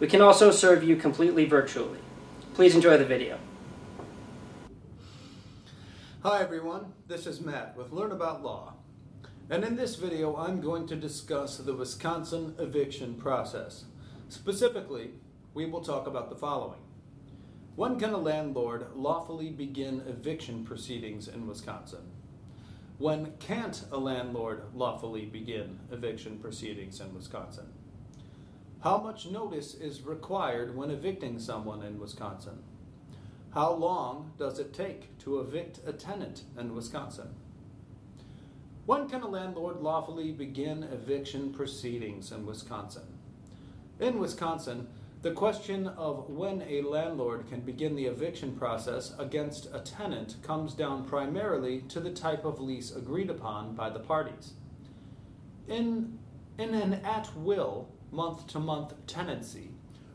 We can also serve you completely virtually. Please enjoy the video. Hi everyone, this is Matt with Learn About Law. And in this video I'm going to discuss the Wisconsin eviction process. Specifically, we will talk about the following. When can a landlord lawfully begin eviction proceedings in Wisconsin? When can't a landlord lawfully begin eviction proceedings in Wisconsin? How much notice is required when evicting someone in Wisconsin? How long does it take to evict a tenant in Wisconsin? When can a landlord lawfully begin eviction proceedings in Wisconsin? In Wisconsin, the question of when a landlord can begin the eviction process against a tenant comes down primarily to the type of lease agreed upon by the parties. In, in an at will month to month tenancy,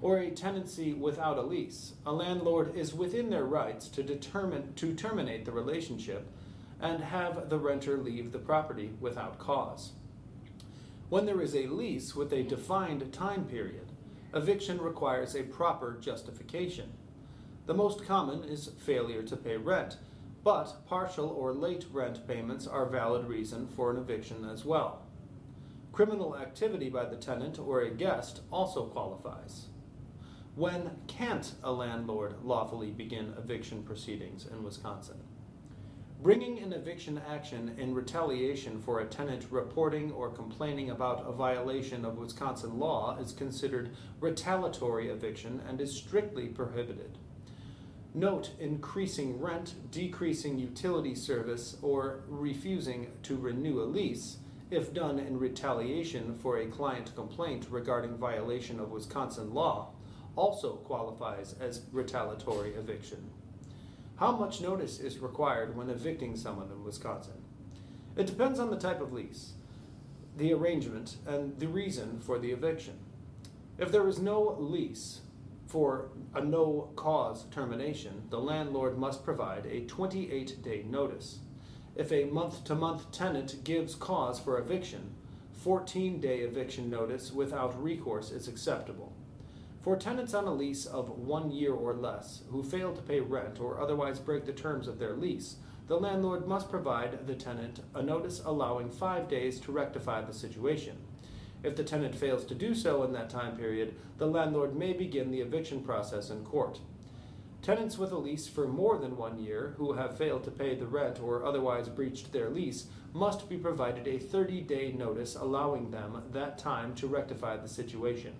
or a tenancy without a lease, a landlord is within their rights to determine to terminate the relationship and have the renter leave the property without cause. When there is a lease with a defined time period, eviction requires a proper justification. The most common is failure to pay rent, but partial or late rent payments are valid reason for an eviction as well. Criminal activity by the tenant or a guest also qualifies. When can't a landlord lawfully begin eviction proceedings in Wisconsin? Bringing an eviction action in retaliation for a tenant reporting or complaining about a violation of Wisconsin law is considered retaliatory eviction and is strictly prohibited. Note increasing rent, decreasing utility service, or refusing to renew a lease if done in retaliation for a client complaint regarding violation of Wisconsin law, also qualifies as retaliatory eviction. How much notice is required when evicting someone in Wisconsin? It depends on the type of lease, the arrangement, and the reason for the eviction. If there is no lease for a no cause termination, the landlord must provide a 28 day notice. If a month to month tenant gives cause for eviction, 14 day eviction notice without recourse is acceptable. For tenants on a lease of one year or less who fail to pay rent or otherwise break the terms of their lease, the landlord must provide the tenant a notice allowing five days to rectify the situation. If the tenant fails to do so in that time period, the landlord may begin the eviction process in court. Tenants with a lease for more than one year who have failed to pay the rent or otherwise breached their lease must be provided a 30 day notice allowing them that time to rectify the situation.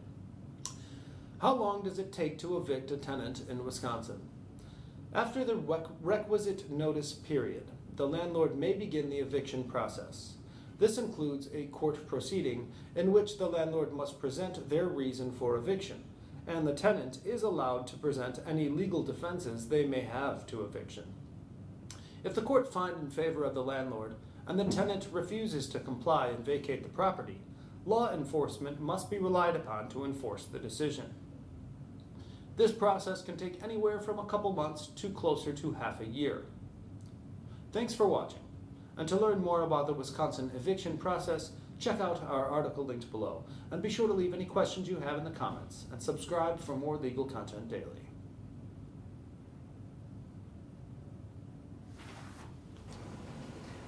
How long does it take to evict a tenant in Wisconsin? After the requisite notice period, the landlord may begin the eviction process. This includes a court proceeding in which the landlord must present their reason for eviction and the tenant is allowed to present any legal defenses they may have to eviction. If the court find in favor of the landlord and the tenant refuses to comply and vacate the property, law enforcement must be relied upon to enforce the decision. This process can take anywhere from a couple months to closer to half a year. Thanks for watching. And to learn more about the Wisconsin eviction process, Check out our article linked below, and be sure to leave any questions you have in the comments, and subscribe for more legal content daily.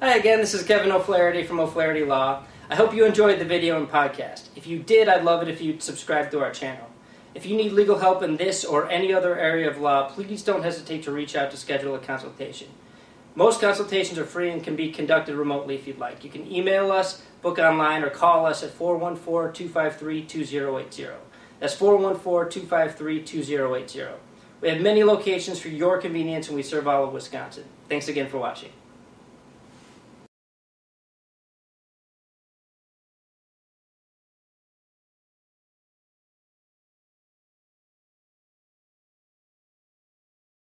Hi again, this is Kevin O'Flaherty from O'Flaherty Law. I hope you enjoyed the video and podcast. If you did, I'd love it if you'd subscribe to our channel. If you need legal help in this or any other area of law, please don't hesitate to reach out to schedule a consultation. Most consultations are free and can be conducted remotely if you'd like. You can email us, book online, or call us at 414 253 2080. That's 414 253 2080. We have many locations for your convenience and we serve all of Wisconsin. Thanks again for watching.